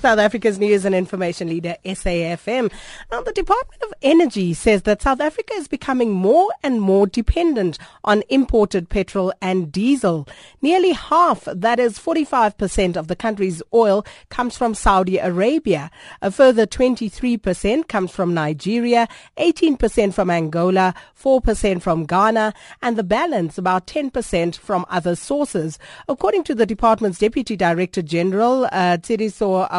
South Africa's news and information leader, SAFM. Now, the Department of Energy says that South Africa is becoming more and more dependent on imported petrol and diesel. Nearly half, that is 45% of the country's oil, comes from Saudi Arabia. A further 23% comes from Nigeria, 18% from Angola, 4% from Ghana, and the balance, about 10%, from other sources. According to the department's Deputy Director General, uh,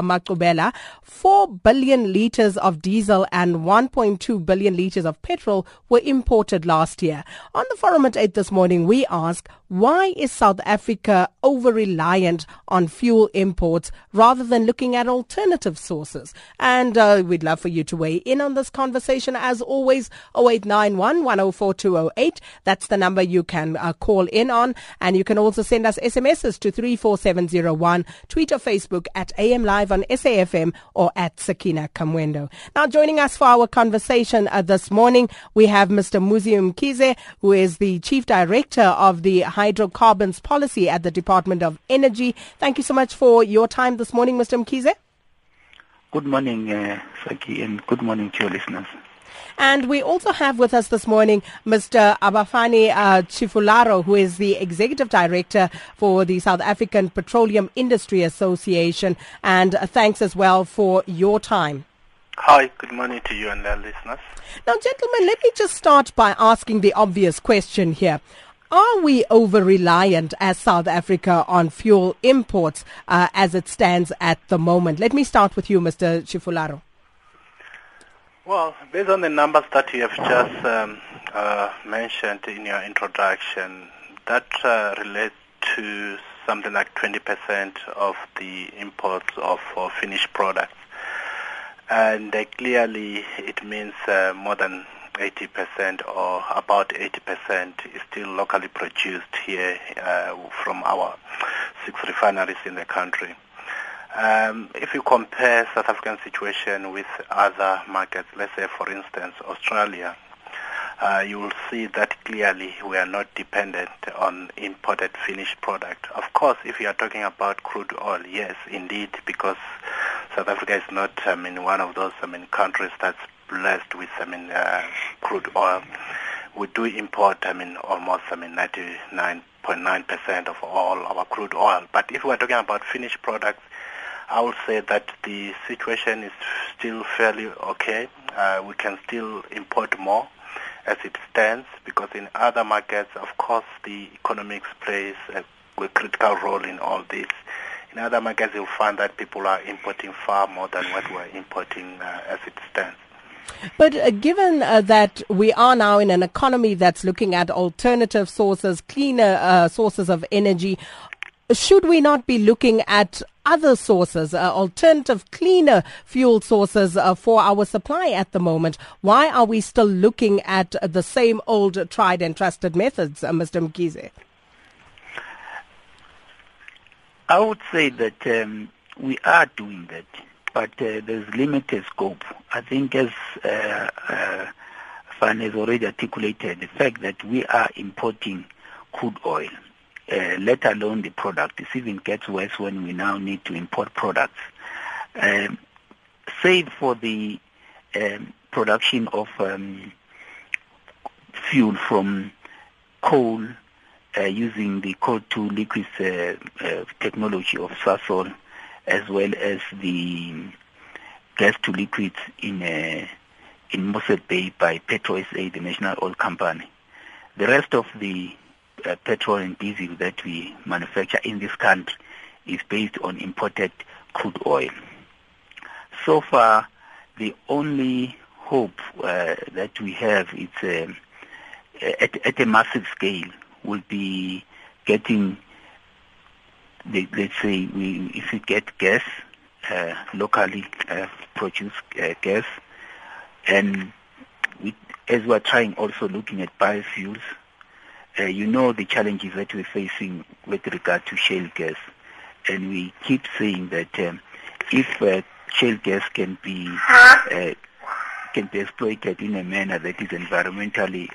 Maqubela, 4 billion litres of diesel and 1.2 billion litres of petrol were imported last year. On the forum at 8 this morning, we ask, why is South Africa over reliant on fuel imports rather than looking at alternative sources? And uh, we'd love for you to weigh in on this conversation. As always, 0891 104208. That's the number you can uh, call in on. And you can also send us SMSs to 34701, tweet or Facebook at AM Live on SAFM or at Sakina Kamwendo. Now, joining us for our conversation uh, this morning, we have Mr. Muzi Mkhize, who is the Chief Director of the hydrocarbons policy at the Department of Energy. Thank you so much for your time this morning, Mr. Mkhize. Good morning, uh, Saki, and good morning to your listeners. And we also have with us this morning Mr. Avhapfani uh, Tshifularo, who is the Executive Director for the South African Petroleum Industry Association. And uh, thanks as well for your time. Hi, good morning to you and the listeners. Now, gentlemen, let me just start by asking the obvious question here. Are we over reliant as South Africa on fuel imports uh, as it stands at the moment? Let me start with you, Mr. Tshifularo. Well, based on the numbers that you have just um, uh, mentioned in your introduction, that uh, relates to something like 20% of the imports of uh, finished products. And uh, clearly it means uh, more than 80% or about 80% is still locally produced here uh, from our six refineries in the country. Um, if you compare South African situation with other markets, let's say for instance Australia, uh, you will see that clearly we are not dependent on imported finished product. Of course, if you are talking about crude oil, yes, indeed, because South Africa is not, I mean, one of those, I mean, countries that's blessed with, I mean, uh, crude oil. We do import, I mean, almost, I mean, 99.9% of all our crude oil. But if we're talking about finished products, I would say that the situation is still fairly okay. Uh, we can still import more as it stands because in other markets, of course, the economics plays a, critical role in all this. In other markets, you'll find that people are importing far more than what we're importing uh, as it stands. But uh, given uh, that we are now in an economy that's looking at alternative sources, cleaner uh, sources of energy, should we not be looking at other sources, uh, alternative, cleaner fuel sources uh, for our supply at the moment? Why are we still looking at the same old tried and trusted methods, uh, Mr. Mkhize? I would say that um, we are doing that, but uh, there's limited scope. I think as uh, uh, Fan has already articulated, the fact that we are importing crude oil uh, let alone the product. It even gets worse when we now need to import products. Um, save for the um, production of um, fuel from coal uh, using the coal to liquids uh, uh, technology of Sasol, as well as the gas to liquids in uh, in Mossel Bay by PetroSA, the national oil company. The rest of the uh, petrol and diesel that we manufacture in this country is based on imported crude oil. So far, the only hope uh, that we have is uh, at, at, a massive scale will be getting, let's say, we, if we get gas, uh, locally uh, produced uh, gas, and we, as we're trying also looking at biofuels, uh, you know the challenges that we're facing with regard to shale gas. And we keep saying that um, if uh, shale gas can be uh, can be exploited in a manner that is environmentally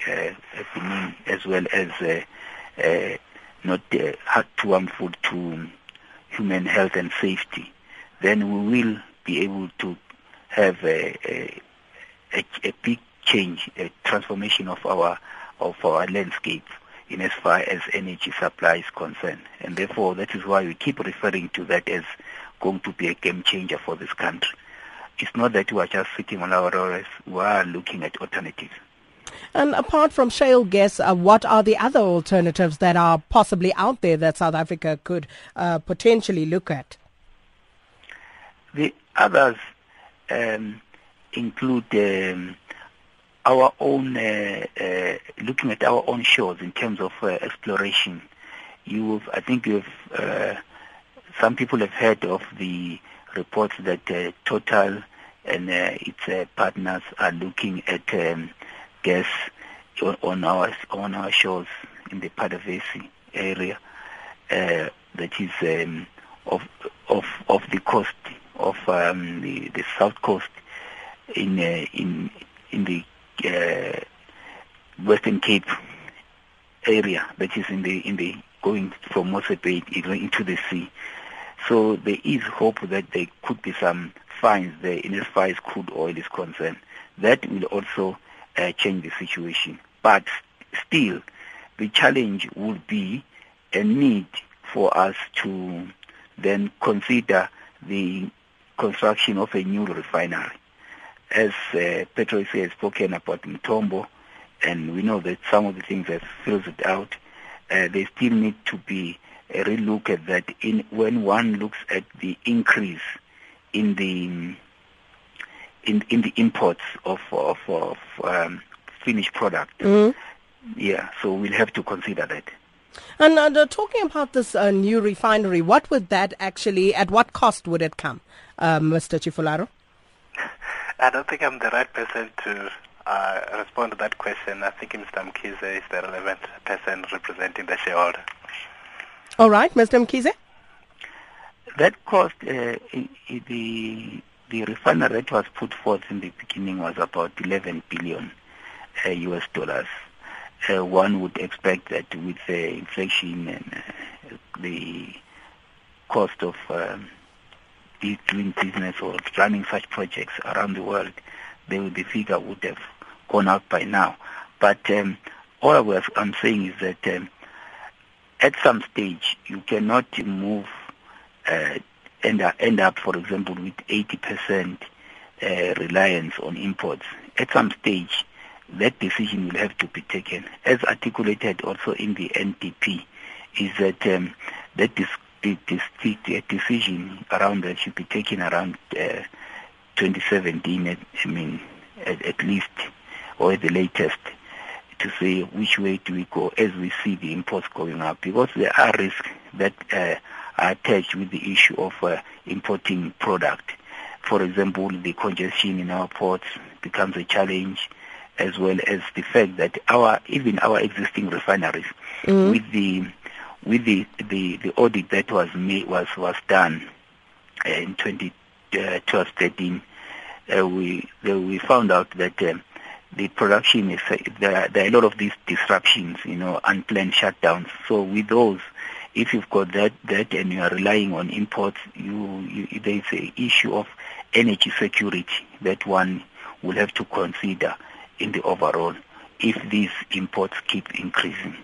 benign as well as not uh, too harmful to human health and safety, then we will be able to have a, a, a, a big change, a transformation of our of our landscape in as far as energy supply is concerned. And therefore, that is why we keep referring to that as going to be a game changer for this country. It's not that we are just sitting on our laurels, we are looking at alternatives. And apart from shale gas, uh, what are the other alternatives that are possibly out there that South Africa could uh, potentially look at? The others um, include um, our own, uh, uh, looking at our own shores in terms of uh, exploration. You, I think you've, uh, some people have heard of the reports that Total and its partners are looking at um, gas on our on our shores in the Paddavissie area that is um, of of of the coast of um, the the south coast in in in the uh, Western Cape area that is in the in the going from Mossel Bay into the sea. So there is hope that there could be some finds there in as far as crude oil is concerned. That will also uh, change the situation. But still, the challenge would be a need for us to then consider the construction of a new refinery as uh, has spoken about Mthombo, and we know that some of the things have filtered out, uh, there still need to be a relook at that in when one looks at the increase in the in in the imports of of, of um, finished product. Mm-hmm. Yeah, so we'll have to consider that. And uh, talking about this uh, new refinery, what would that actually, at what cost would it come, uh, Mr. Tshifularo? I don't think I'm the right person to uh, respond to that question. I think Mr. Mkhize is the relevant person representing the shareholder. All right, Mr. Mkhize. That cost, uh, the the refinery that was put forth in the beginning was about 11 billion uh, US dollars. Uh, one would expect that with the inflation and uh, the cost of um, doing business or running such projects around the world, the, the figure would have gone up by now. But um, all was, I'm saying is that um, at some stage you cannot move uh, end, up, end up, for example, with 80% uh, reliance on imports. At some stage, that decision will have to be taken. As articulated also in the NDP, is that um, that the, decision around that should be taken around uh, 2017, I mean, at, at least, or at the latest, to say which way do we go as we see the imports going up, because there are risks that uh, attached with the issue of uh, importing product. For example, the congestion in our ports becomes a challenge, as well as the fact that our even our existing refineries, mm-hmm. with the with the, the, the audit that was made, was, was done uh, in 2012 13, uh, we, we found out that um, the production is, uh, there, there are a lot of these disruptions, you know, unplanned shutdowns. So with those, if you've got that, that and you are relying on imports, you, you, there is an issue of energy security that one will have to consider in the overall if these imports keep increasing.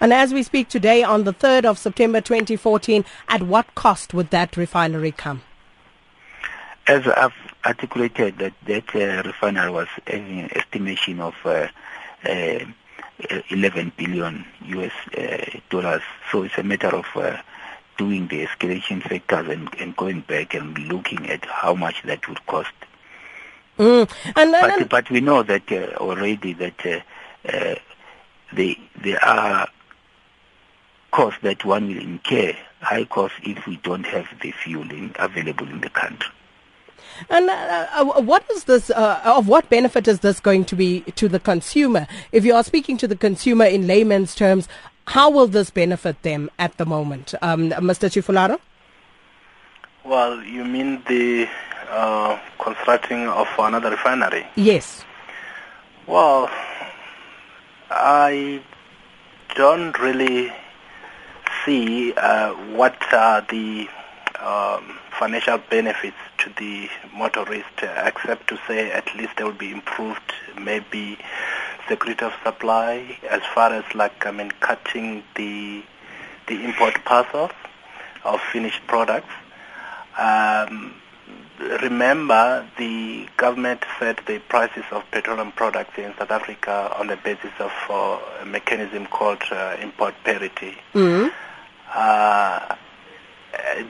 And as we speak today, on the 3rd of September 2014, at what cost would that refinery come? As I've articulated, that that uh, refinery was an estimation of uh, uh, 11 billion US uh, dollars. So it's a matter of uh, doing the escalation factors and, and, going back and looking at how much that would cost. Mm. And, but, but, we know that uh, already that they, there are costs that one will incur, high costs if we don't have the fuel in, available in the country. And uh, uh, what is this? Uh, of what benefit is this going to be to the consumer? If you are speaking to the consumer in layman's terms, how will this benefit them at the moment, um, Mr. Tshifularo? Well, you mean the uh, constructing of another refinery? Yes. Well, I don't really see uh, what are the um, financial benefits to the motorist, except to say at least there will be improved maybe security of supply as far as like I mean cutting the the import parcels of finished products. Um, remember, the government set the prices of petroleum products in South Africa on the basis of uh, a mechanism called uh, import parity. Mm-hmm. Uh,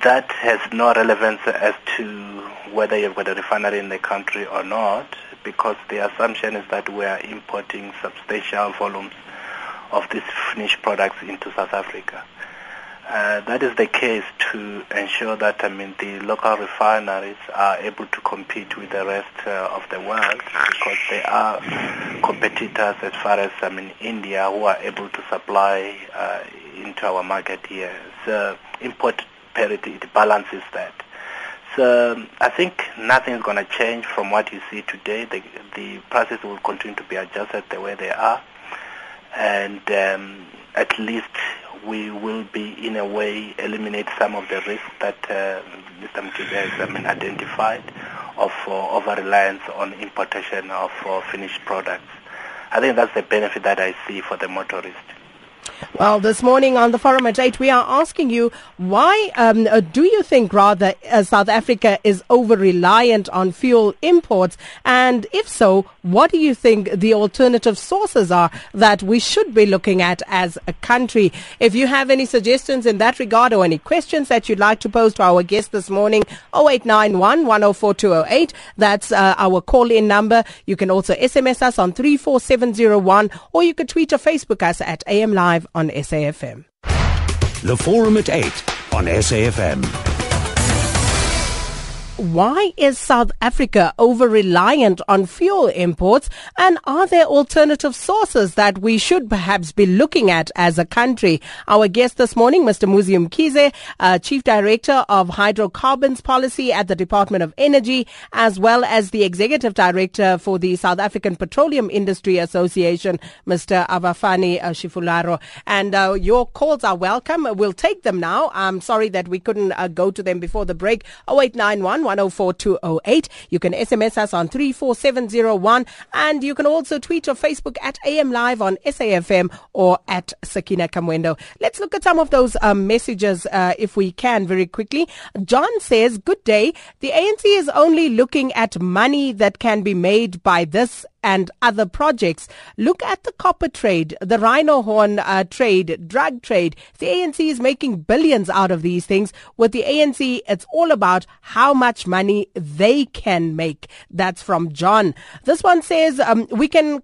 that has no relevance as to whether you've got a refinery in the country or not, because the assumption is that we are importing substantial volumes of these finished products into South Africa. Uh, that is the case to ensure that I mean the local refineries are able to compete with the rest uh, of the world because they are competitors as far as I mean India who are able to supply uh, into our market here. So import parity it balances that. So I think nothing is going to change from what you see today. The, the prices will continue to be adjusted the way they are, and um, at least we will be, in a way, eliminate some of the risks that uh, Mr. Mkhize has I mean, identified of uh, over-reliance on importation of uh, finished products. I think that's the benefit that I see for the motorist. Well, this morning on the forum at 8, we are asking you why um, uh, do you think rather uh, South Africa is over reliant on fuel imports? And if so, what do you think the alternative sources are that we should be looking at as a country? If you have any suggestions in that regard or any questions that you'd like to pose to our guest this morning, 0891 104208. That's uh, our call in number. You can also SMS us on 34701 or you could tweet or Facebook us at AM Live on SAFM. The Forum at 8 on SAFM. Why is South Africa over reliant on fuel imports? And are there alternative sources that we should perhaps be looking at as a country? Our guest this morning, Mr. Muzi Mkhize, uh, Chief Director of Hydrocarbons Policy at the Department of Energy, as well as the Executive Director for the South African Petroleum Industry Association, Mr. Avhapfani uh, Tshifularo. And uh, your calls are welcome. We'll take them now. I'm sorry that we couldn't uh, go to them before the break. 0891 104208. You can SMS us on 34701 and you can also tweet or Facebook at AM Live on SAFM or at Sakina Kamwendo. Let's look at some of those um, messages uh, if we can very quickly. John says, Good day. The ANC is only looking at money that can be made by this and other projects. Look at the copper trade, the rhino horn uh, trade, drug trade. The ANC is making billions out of these things. With the ANC, it's all about how much money they can make. That's from John. This one says um, we can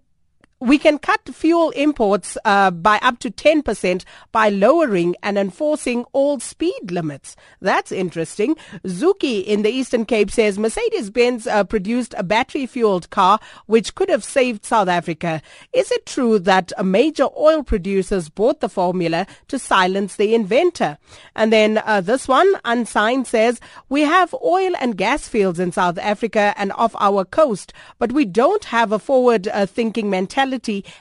we can cut fuel imports uh, by up to 10% by lowering and enforcing all speed limits. That's interesting. Zuki in the Eastern Cape says Mercedes Benz uh, produced a battery fueled car which could have saved South Africa. Is it true that major oil producers bought the formula to silence the inventor? And then uh, this one, Unsigned, says we have oil and gas fields in South Africa and off our coast, but we don't have a forward uh, thinking mentality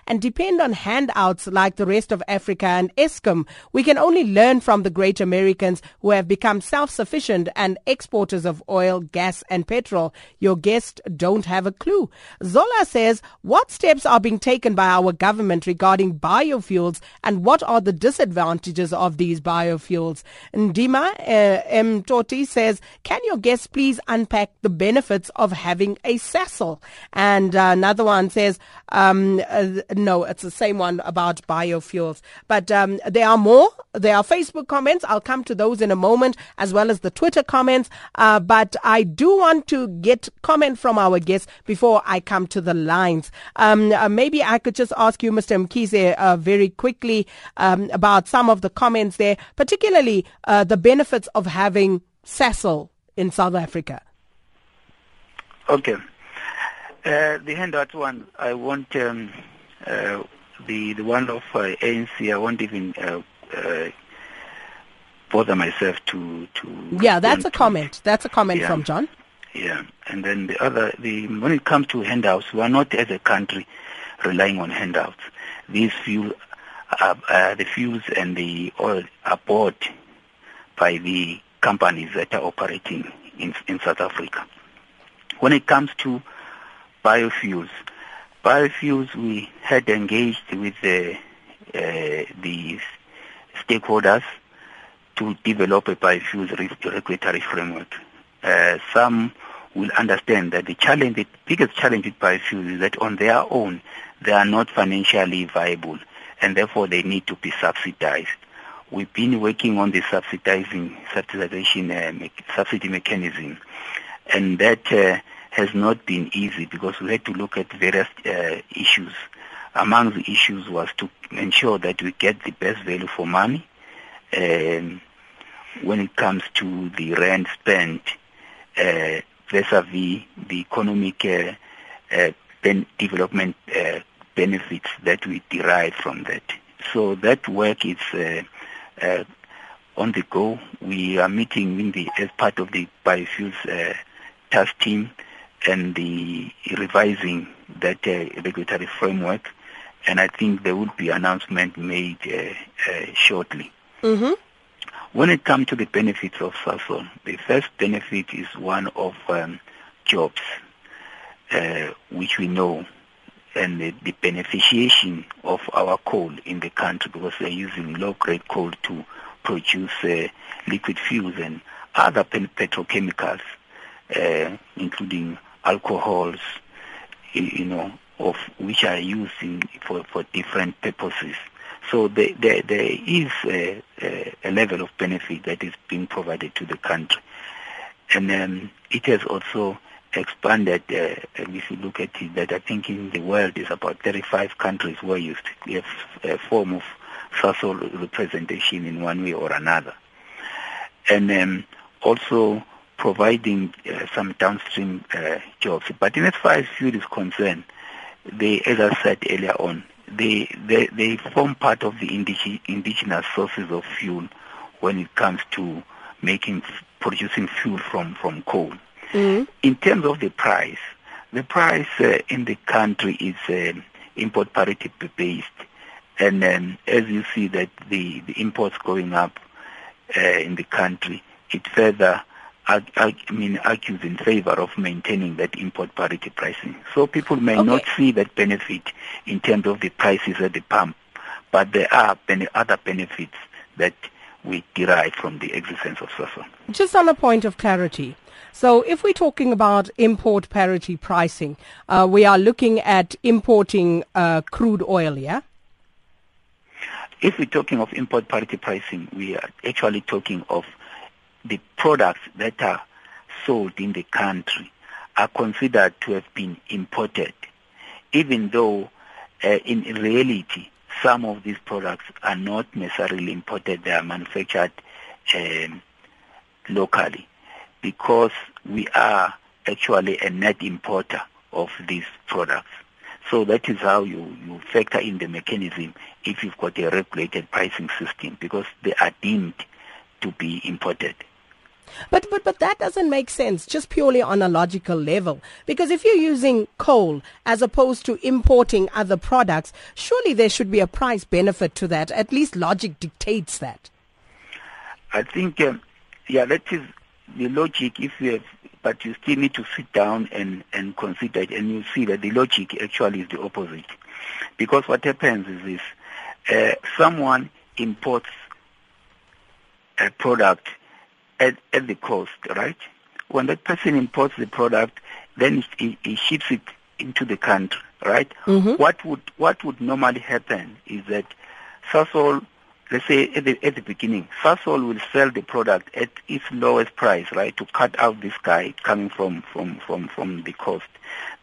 and depend on handouts like the rest of Africa and Eskom. We can only learn from the great Americans who have become self-sufficient and exporters of oil, gas and petrol. Your guests don't have a clue. Zola says, what steps are being taken by our government regarding biofuels and what are the disadvantages of these biofuels? Ndima uh, M. Toti says, can your guests please unpack the benefits of having a Sasol? And uh, another one says, um, uh, no, it's the same one about biofuels. But um, there are more. There are Facebook comments. I'll come to those in a moment, as well as the Twitter comments. Uh, but I do want to get comment from our guests before I come to the lines. Um, uh, maybe I could just ask you, Mr. Mkhize, uh, very quickly um, about some of the comments there, particularly uh, the benefits of having Sasol in South Africa. Okay. Uh, the handout one, I want um, uh, the the one of uh, ANC. I won't even uh, uh, bother myself to to. Yeah, that's a comment. That's a comment yeah, from John. Yeah, and then the other, the when it comes to handouts, we are not as a country relying on handouts. These fuel uh, uh, the fuels and the oil are bought by the companies that are operating in, in South Africa. When it comes to biofuels, biofuels we had engaged with the, uh, the stakeholders to develop a biofuels risk regulatory framework. Uh, some will understand that the challenge, the biggest challenge with biofuels is that on their own they are not financially viable and therefore they need to be subsidized. We've been working on the subsidizing subsidization uh, me- subsidy mechanism, and that uh, has not been easy because we had to look at various uh, issues. Among the issues was to ensure that we get the best value for money um, when it comes to the rent spent uh, vis-a-vis the economic uh, uh, ben- development uh, benefits that we derive from that. So that work is uh, on the go. We are meeting in the, as part of the biofuels task team and the revising that uh, regulatory framework. And I think there will be announcement made uh, uh, shortly. Mm-hmm. When it comes to the benefits of Sasol, the first benefit is one of um, jobs, uh, which we know, and the, the beneficiation of our coal in the country because they're using low-grade coal to produce uh, liquid fuels and other petrochemicals, uh, including alcohols, you know, of which are used in, for, for different purposes. So there, there, there is a, a, level of benefit that is being provided to the country. And um, it has also expanded, uh, if you look at it, that I think in the world is about 35 countries where you have a form of Sasol representation in one way or another. And um, also providing uh, some downstream uh, jobs. But in as far as fuel is concerned, they, as I said earlier on, they, they, they form part of the indig- indigenous sources of fuel when it comes to making, producing fuel from, from coal. Mm-hmm. In terms of the price, the price uh, in the country is uh, import parity based. And um, as you see that the, the imports going up uh, in the country, it further I, I mean, argues in favor of maintaining that import parity pricing. So people may Okay. not see that benefit in terms of the prices at the pump, but there are other benefits that we derive from the existence of Sasol. Just on a point of clarity. So if we're talking about import parity pricing, uh, we are looking at importing uh, crude oil, yeah? If we're talking of import parity pricing, we are actually talking of the products that are sold in the country are considered to have been imported, even though uh, in reality some of these products are not necessarily imported, they are manufactured um, locally because we are actually a net importer of these products. So that is how you, you factor in the mechanism if you've got a regulated pricing system because they are deemed to be imported. But, but, but that doesn't make sense just purely on a logical level. Because if you're using coal as opposed to importing other products, surely there should be a price benefit to that. At least logic dictates that. I think, um, yeah, that is the logic if you have, but you still need to sit down and, and consider it and you see that the logic actually is the opposite. Because what happens is this, uh, someone imports a product at, at the cost, right? When that person imports the product, then he, he ships it into the country, right? Mhm. What would what would normally happen is that Sasol, let's say at the at the beginning, Sasol will sell the product at its lowest price, right, to cut out this guy coming from from from from the coast.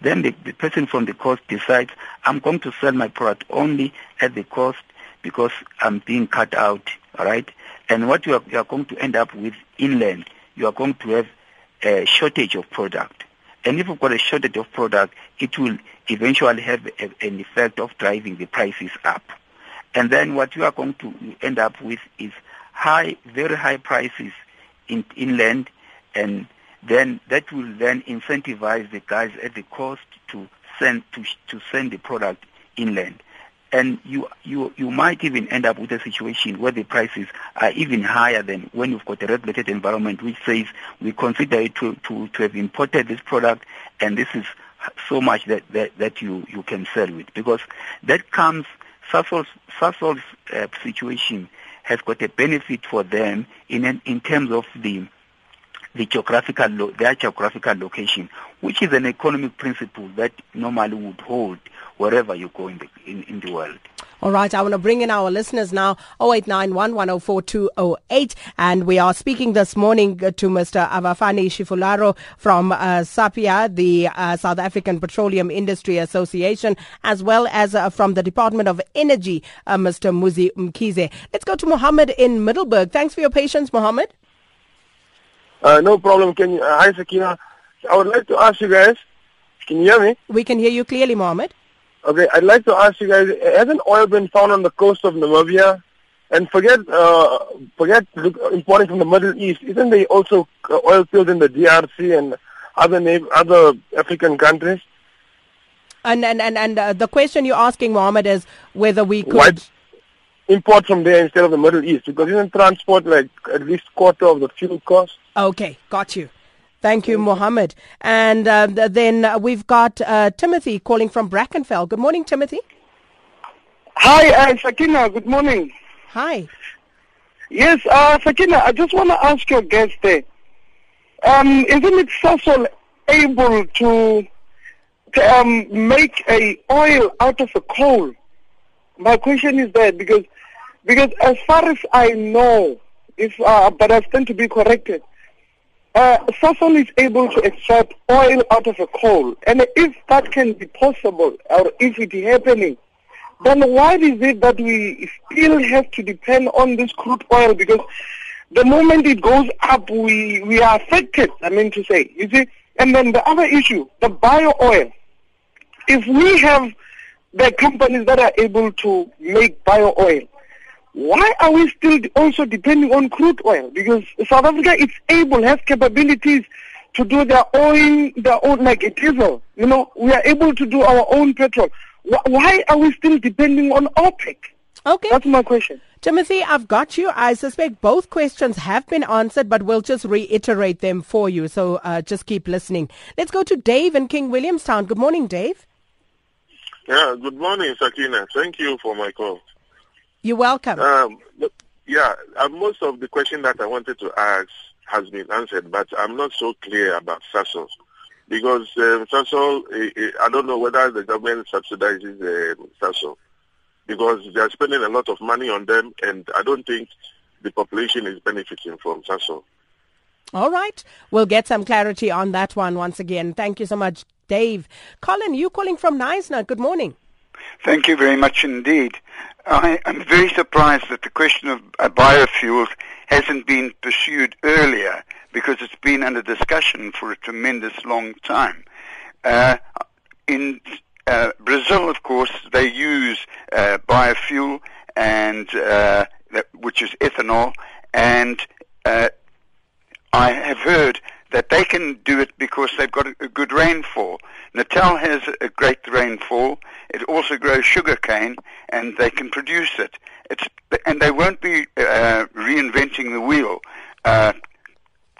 Then the, the person from the coast decides, I'm going to sell my product only at the cost because I'm being cut out, right? And what you are, you are going to end up with inland, you are going to have a shortage of product. And if you've got a shortage of product, it will eventually have a, an effect of driving the prices up. And then what you are going to end up with is high, very high prices in inland, and then that will then incentivize the guys at the coast to send to to send the product inland. And you, you, you might even end up with a situation where the prices are even higher than when you've got a regulated environment which says we consider it to, to, to have imported this product and this is so much that, that, that you, you can sell with. Because that comes, Sasol's, Sasol's uh, situation has got a benefit for them in, in terms of the the geographical lo- their geographical location, which is an economic principle that normally would hold wherever you go in the in, in the world. All right, I want to bring in our listeners now, 0891 and we are speaking this morning to Mr. Avhapfani Tshifularo from uh, SAPIA, the uh, South African Petroleum Industry Association, as well as uh, from the Department of Energy, uh, Mr. Muzi Mkhize. Let's go to Mohammed in Middelburg. Thanks for your patience, Mohammed. Uh, no problem. Can you, uh, hi, Sakina. I would like to ask you guys, can you hear me? We can hear you clearly, Mohammed. Okay, I'd like to ask you guys, hasn't oil been found on the coast of Namibia? And forget, uh, forget importing from the Middle East. Isn't there also oil fields in the DRC and other other African countries? And and and, and uh, the question you're asking, Mohammed, is whether we could. Why import from there instead of the Middle East? Because isn't transport like at least quarter of the fuel cost? Okay, got you. Thank you, Mohammed. And uh, then uh, we've got uh, Timothy calling from Brackenfell. Good morning, Timothy. Hi, uh, Sakina. Good morning. Hi. Yes, uh, Sakina, I just want to ask your guest there. Um, isn't it Sasol able to, to um, make a oil out of a coal? My question is that because because as far as I know, if uh, but I stand to be corrected, uh, Sasol is able to extract oil out of a coal, and if that can be possible, or if it is happening, then why is it that we still have to depend on this crude oil? Because the moment it goes up, we we are affected. I mean to say, you see. And then the other issue, the bio oil. If we have the companies that are able to make bio oil, why are we still also depending on crude oil? Because South Africa is able, has capabilities to do their own, their own like a diesel. You know, we are able to do our own petrol. Why are we still depending on OPEC? Okay. That's my question. Timothy, I've got you. I suspect both questions have been answered, but we'll just reiterate them for you. So uh, just keep listening. Let's go to Dave in King Williamstown. Good morning, Dave. Yeah, good morning, Sakina. Thank you for my call. You're welcome. Um, yeah, uh, most of the question that I wanted to ask has been answered, but I'm not so clear about Sasol. Because um, Sasol, I don't know whether the government subsidizes uh, Sasol. Because they're spending a lot of money on them, and I don't think the population is benefiting from Sasol. All right. We'll get some clarity on that one once again. Thank you so much, Dave. Colin, you calling from Knysna. Good morning. Thank you very much indeed. I am very surprised that the question of uh, biofuels hasn't been pursued earlier because it's been under discussion for a tremendous long time. Uh, in uh, Brazil, of course, they use uh, biofuel and uh, that, which is ethanol, and uh, I have heard that they can do it because they've got a, good rainfall. Natal has a great rainfall. It also grows sugarcane, and they can produce it. It's, and they won't be uh, reinventing the wheel. Uh,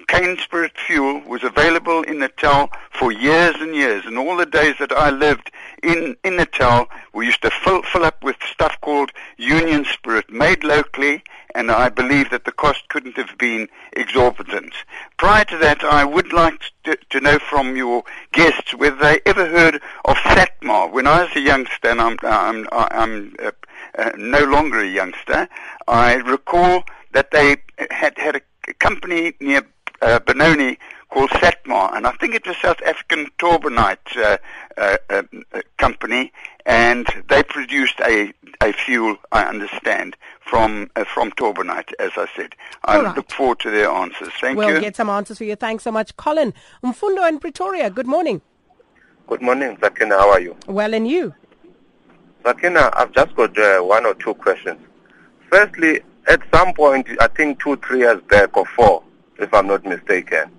cane spirit fuel was available in Natal for years and years. And all the days that I lived in, in Natal, we used to fill, fill up with stuff called Union Spirit, made locally, and I believe that the cost couldn't have been exorbitant. Prior to that, I would like to, to know from your guests whether they ever heard of Satmar. When I was a youngster, and I'm, I'm, I'm uh, uh, no longer a youngster, I recall that they had had a company near uh, Benoni called Satmar, and I think it was South African Torbanite uh, uh, uh, company, and they produced a, a fuel, I understand, from uh, from Torbanite, as I said. I right. look forward to their answers. Thank we'll you. We'll get some answers for you. Thanks so much. Colin Mfundo in Pretoria, good morning. Good morning, Sakina. How are you? Well, and you? Sakina, I've just got uh, one or two questions. Firstly, at some point, I think two, three years back or four, if I'm not mistaken,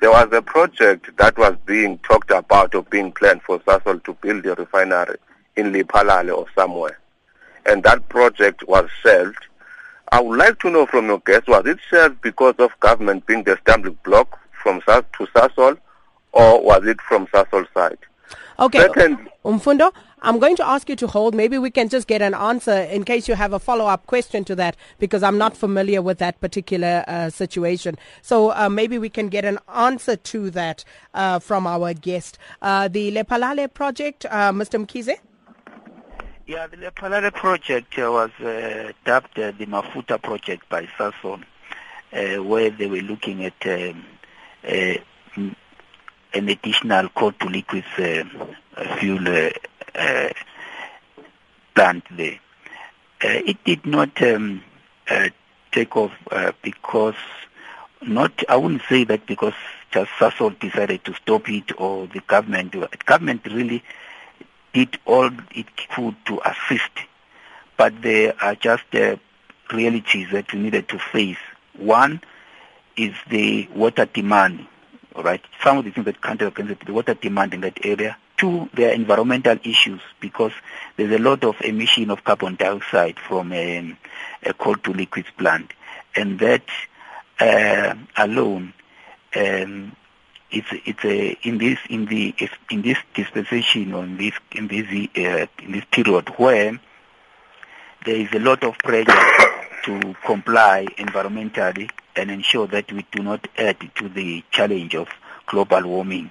there was a project that was being talked about or being planned for Sasol to build a refinery in Lephalale or somewhere. and that project was shelved. I would like to know from your guest, was it shelved because of government being the stumbling block from SAS to Sasol, or was it from Sasol side? Okay. Second, Umfundo, I'm going to ask you to hold. Maybe we can just get an answer in case you have a follow up question to that because I'm not familiar with that particular uh, situation. So uh, maybe we can get an answer to that uh, from our guest. Uh, the Lephalale project, uh, Mr. Mkhize? Yeah, the Lephalale project was uh, dubbed uh, the Mafutha project by Sasol, uh, where they were looking at um, uh, an additional coal to liquids uh, fuel plant there. It did not um, take off because not I wouldn't say that because just Sasol decided to stop it or the government. Government really did all it could to assist, but there are just uh, realities that we needed to face. One is the water demand, all right? Some of the things that country against the water demand in that area. Two, there are environmental issues because there's a lot of emission of carbon dioxide from um, a coal to liquids plant, and that uh, alone um, it's it's a in this in the in this dispensation or in this in this uh, in this period where there is a lot of pressure to comply environmentally and ensure that we do not add to the challenge of global warming.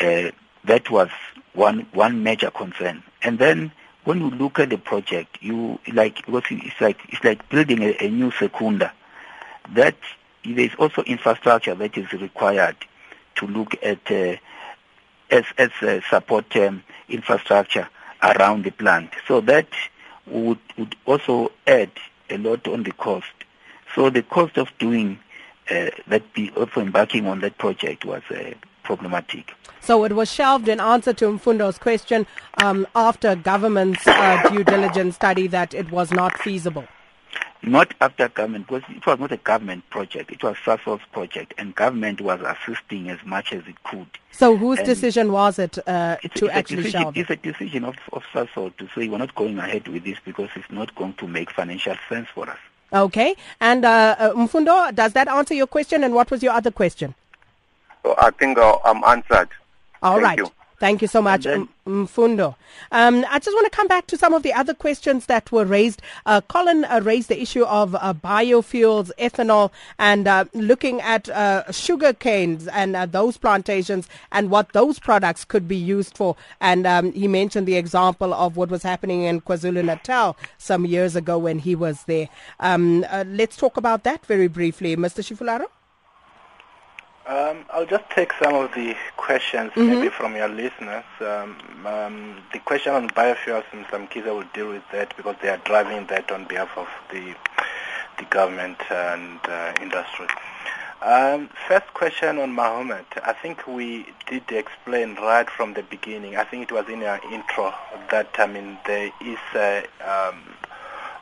Uh, that was one one major concern. And then when you look at the project, you like it's like it's like building a, a new Secunda. That there is also infrastructure that is required to look at uh, as as uh, support um, infrastructure around the plant. So that would would also add a lot on the cost. So the cost of doing uh, that, also embarking on that project was uh, problematic. So it was shelved in answer to Mfundo's question um, after government's uh, due diligence study that it was not feasible. Not after government, because it was not a government project. It was Sasol's project, and government was assisting as much as it could. So whose And decision was it uh, It's, to it's actually a decision, shelve it? It's a decision of, of Sasol to say we're not going ahead with this because it's not going to make financial sense for us. Okay. And uh, uh, Mfundo, does that answer your question? And what was your other question? so I think uh, I'm answered. All Thank right. you. Thank you so much, then- Mfundo. Um, I just want to come back to some of the other questions that were raised. Uh, Colin uh, raised the issue of uh, biofuels, ethanol, and uh, looking at uh, sugar canes and uh, those plantations and what those products could be used for. And um, he mentioned the example of what was happening in KwaZulu Natal some years ago when he was there. Um, uh, let's talk about that very briefly, Mr. Tshifularo. Um, I'll just take some of the questions maybe from your listeners. Um, um, the question on biofuels, and some kids will deal with that because they are driving that on behalf of the the government and uh, industry. Um, first question on Mahomet. I think we did explain right from the beginning. I think it was in our intro that I mean there is a um,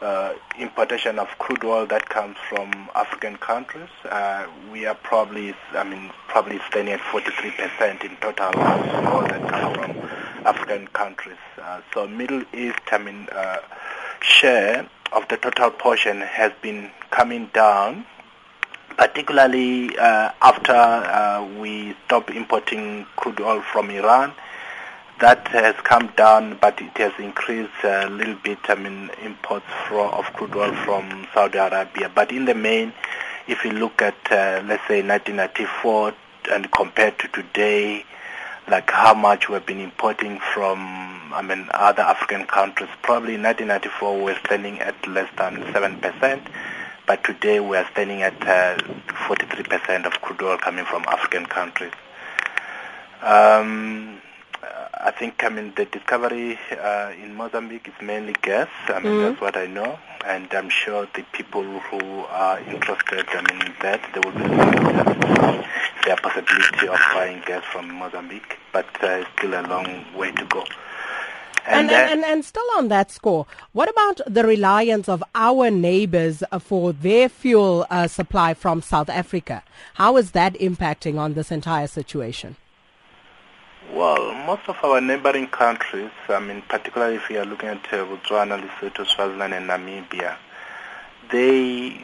uh, importation of crude oil that comes from African countries. Uh, we are probably, I mean, probably standing at 43% in total oil that comes from African countries. Uh, so Middle East, I mean, uh, share of the total portion has been coming down particularly uh, after uh, we stopped importing crude oil from Iran. That has come down, but it has increased a little bit. I mean, imports of crude oil from Saudi Arabia. But in the main, if you look at, uh, let's say, 1994 and compared to today, like how much we've been importing from, I mean, other African countries. Probably in 1994 we were standing at less than 7%, but today we are standing at uh, 43% of crude oil coming from African countries. Um, I think I mean the discovery uh, in Mozambique is mainly gas. I mean that's what I know, and I'm sure the people who are interested, I mean in that they will be looking at their possibility of buying gas from Mozambique, but uh, still a long way to go. And, then- and, and, and still on that score, what about the reliance of our neighbors uh, for their fuel uh, supply from South Africa? How is that impacting on this entire situation? Well, most of our neighboring countries, I mean, particularly if you are looking at uh, Botswana, Lesotho, Swaziland, and Namibia, they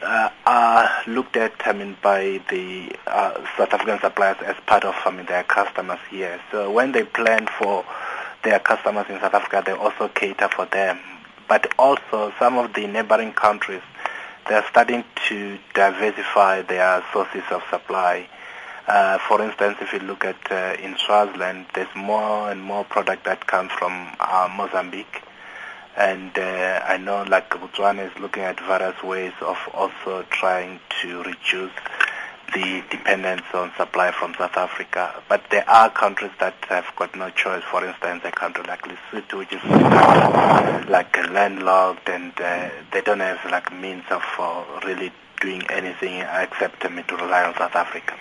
uh, are looked at, I mean, by the uh, South African suppliers as part of, I mean, their customers here. So when they plan for their customers in South Africa, they also cater for them. But also some of the neighboring countries, they're starting to diversify their sources of supply. Uh, for instance, if you look at uh, in Swaziland, there's more and more product that comes from uh, Mozambique. And uh, I know like Botswana is looking at various ways of also trying to reduce the dependence on supply from South Africa. But there are countries that have got no choice. For instance, a country like Lesotho, which is like landlocked, and uh, they don't have like means of really doing anything except to rely on South Africa.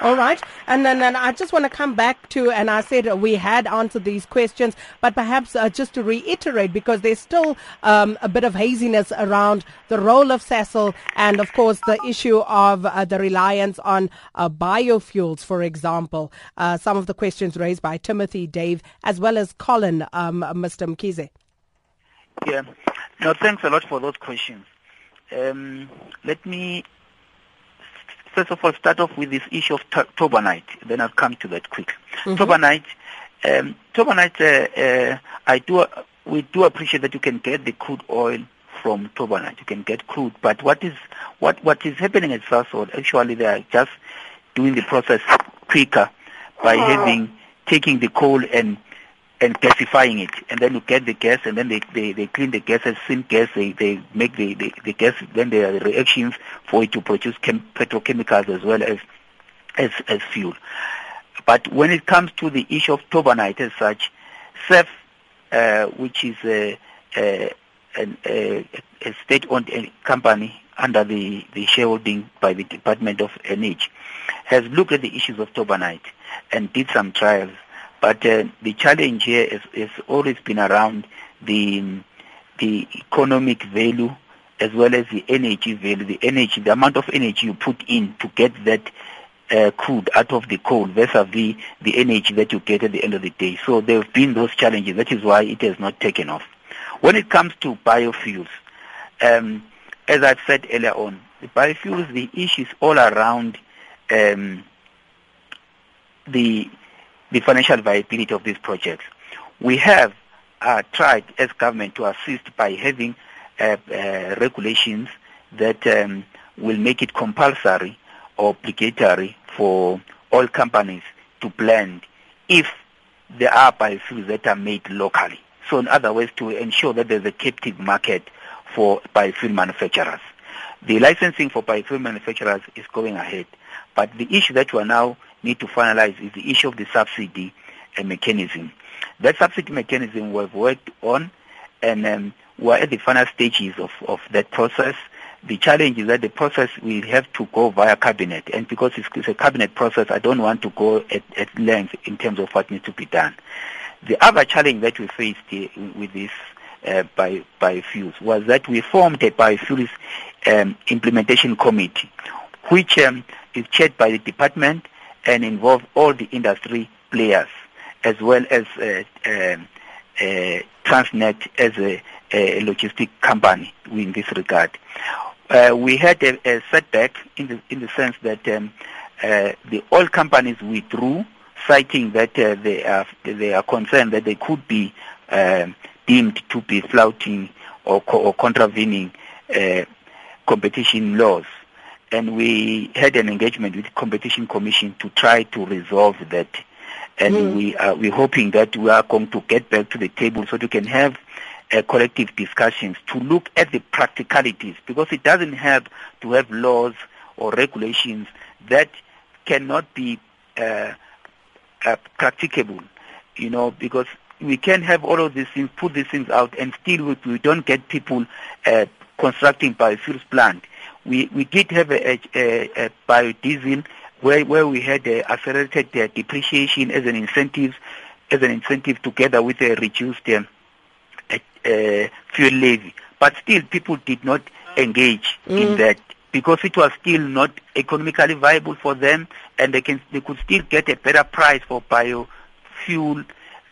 All right. And then I just want to come back to, and I said we had answered these questions, but perhaps uh, just to reiterate, because there's still um, a bit of haziness around the role of Sasol and, of course, the issue of uh, the reliance on uh, biofuels, for example. Uh, some of the questions raised by Timothy, Dave, as well as Colin, um, Mr. Mkhize. Yeah. No, thanks a lot for those questions. Um, let me first of all start off with this issue of Torbanite. Then I'll come to that quick. Mm-hmm. Um, uh, uh, I do, uh, we do appreciate that you can get the crude oil from Torbanite. You can get crude, but what is what what is happening at Sasol? Actually, they are just doing the process quicker by uh-huh. having taking the coal and and gasifying it. And then you get the gas and then they, they, they clean the gas as syngas. They, they make the, the, the gas, then there are the reactions for it to produce chem- petrochemicals as well as, as, as fuel. But when it comes to the issue of Torbanite as such, SAF, uh, which is a, a, a, a state-owned company under the, the shareholding by the Department of Energy, has looked at the issues of Torbanite and did some trials but uh, the challenge here has always been around the the economic value as well as the energy value, the energy, the amount of energy you put in to get that uh, crude out of the coal versus the, the energy that you get at the end of the day. So there have been those challenges. That is why it has not taken off. When it comes to biofuels, um, as I've said earlier on, the biofuels, the issue is all around um, the the financial viability of these projects. We have uh, tried as government to assist by having uh, uh, regulations that um, will make it compulsory or obligatory for all companies to blend if there are biofuels that are made locally. So in other words, to ensure that there's a captive market for biofuel manufacturers. The licensing for biofuel manufacturers is going ahead. But the issue that we are now need to finalize is the issue of the subsidy uh, mechanism. That subsidy mechanism we've worked on and um, we're at the final stages of, of that process. The challenge is that the process will have to go via cabinet and because it's, it's a cabinet process I don't want to go at, at, length in terms of what needs to be done. The other challenge that we faced uh, with this uh, by biofuels was that we formed a biofuels um, implementation committee which um, is chaired by the department and involve all the industry players as well as uh, um, uh, Transnet as a, a logistic company in this regard. Uh, we had a, a, setback in the in the sense that um, uh, the oil companies withdrew, citing that uh, they are they are concerned that they could be um, deemed to be flouting or, co- or contravening competition laws and we had an engagement with the competition commission to try to resolve that and mm. we are we're hoping that we are going to get back to the table so we can have uh, collective discussions to look at the practicalities because it doesn't help to have laws or regulations that cannot be uh, uh, practicable you know because we can have all of these things put these things out and still we, we don't get people uh, constructing biofuels plant we, we did have a, a, a biodiesel where, where we had a accelerated uh, depreciation as an incentive, as an incentive together with a reduced um, uh, fuel levy. But still, people did not engage mm. in that because it was still not economically viable for them, and they can they could still get a better price for biofuel.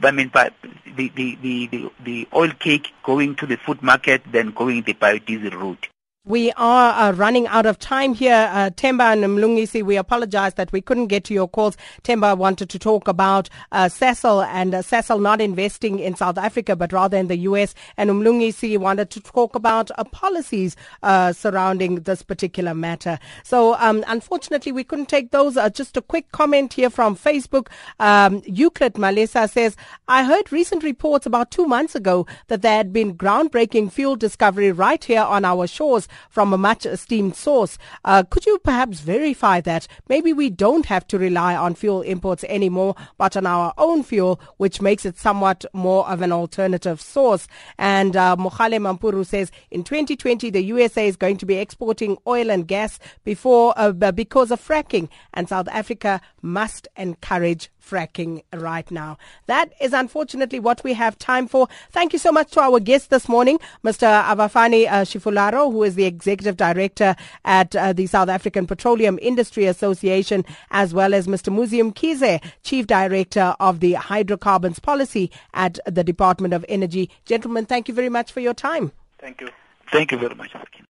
I mean, the, the, the, the, the oil cake going to the food market than going the biodiesel route. We are uh, running out of time here. Uh, Temba and Mlungisi, we apologize that we couldn't get to your calls. Temba wanted to talk about uh, Sasol and uh, Sasol not investing in South Africa, but rather in the U.S. And Mlungisi wanted to talk about uh, policies uh, surrounding this particular matter. So, um, unfortunately, we couldn't take those. Uh, just a quick comment here from Facebook. Um, Euclid Malesa says, I heard recent reports about two months ago that there had been groundbreaking fuel discovery right here on our shores from a much esteemed source. Uh, could you perhaps verify that? Maybe we don't have to rely on fuel imports anymore, but on our own fuel, which makes it somewhat more of an alternative source. And uh, Mohale Mampuru says in 2020, the USA is going to be exporting oil and gas before uh, because of fracking, and South Africa must encourage fracking right now. That is unfortunately what we have time for. Thank you so much to our guest this morning, Mr. Avhapfani uh, Tshifularo, who is the Executive Director at uh, the South African Petroleum Industry Association, as well as Mr. Muzi Mkhize, Chief Director of the Hydrocarbons Policy at the Department of Energy. Gentlemen, thank you very much for your time. Thank you. Thank you very much.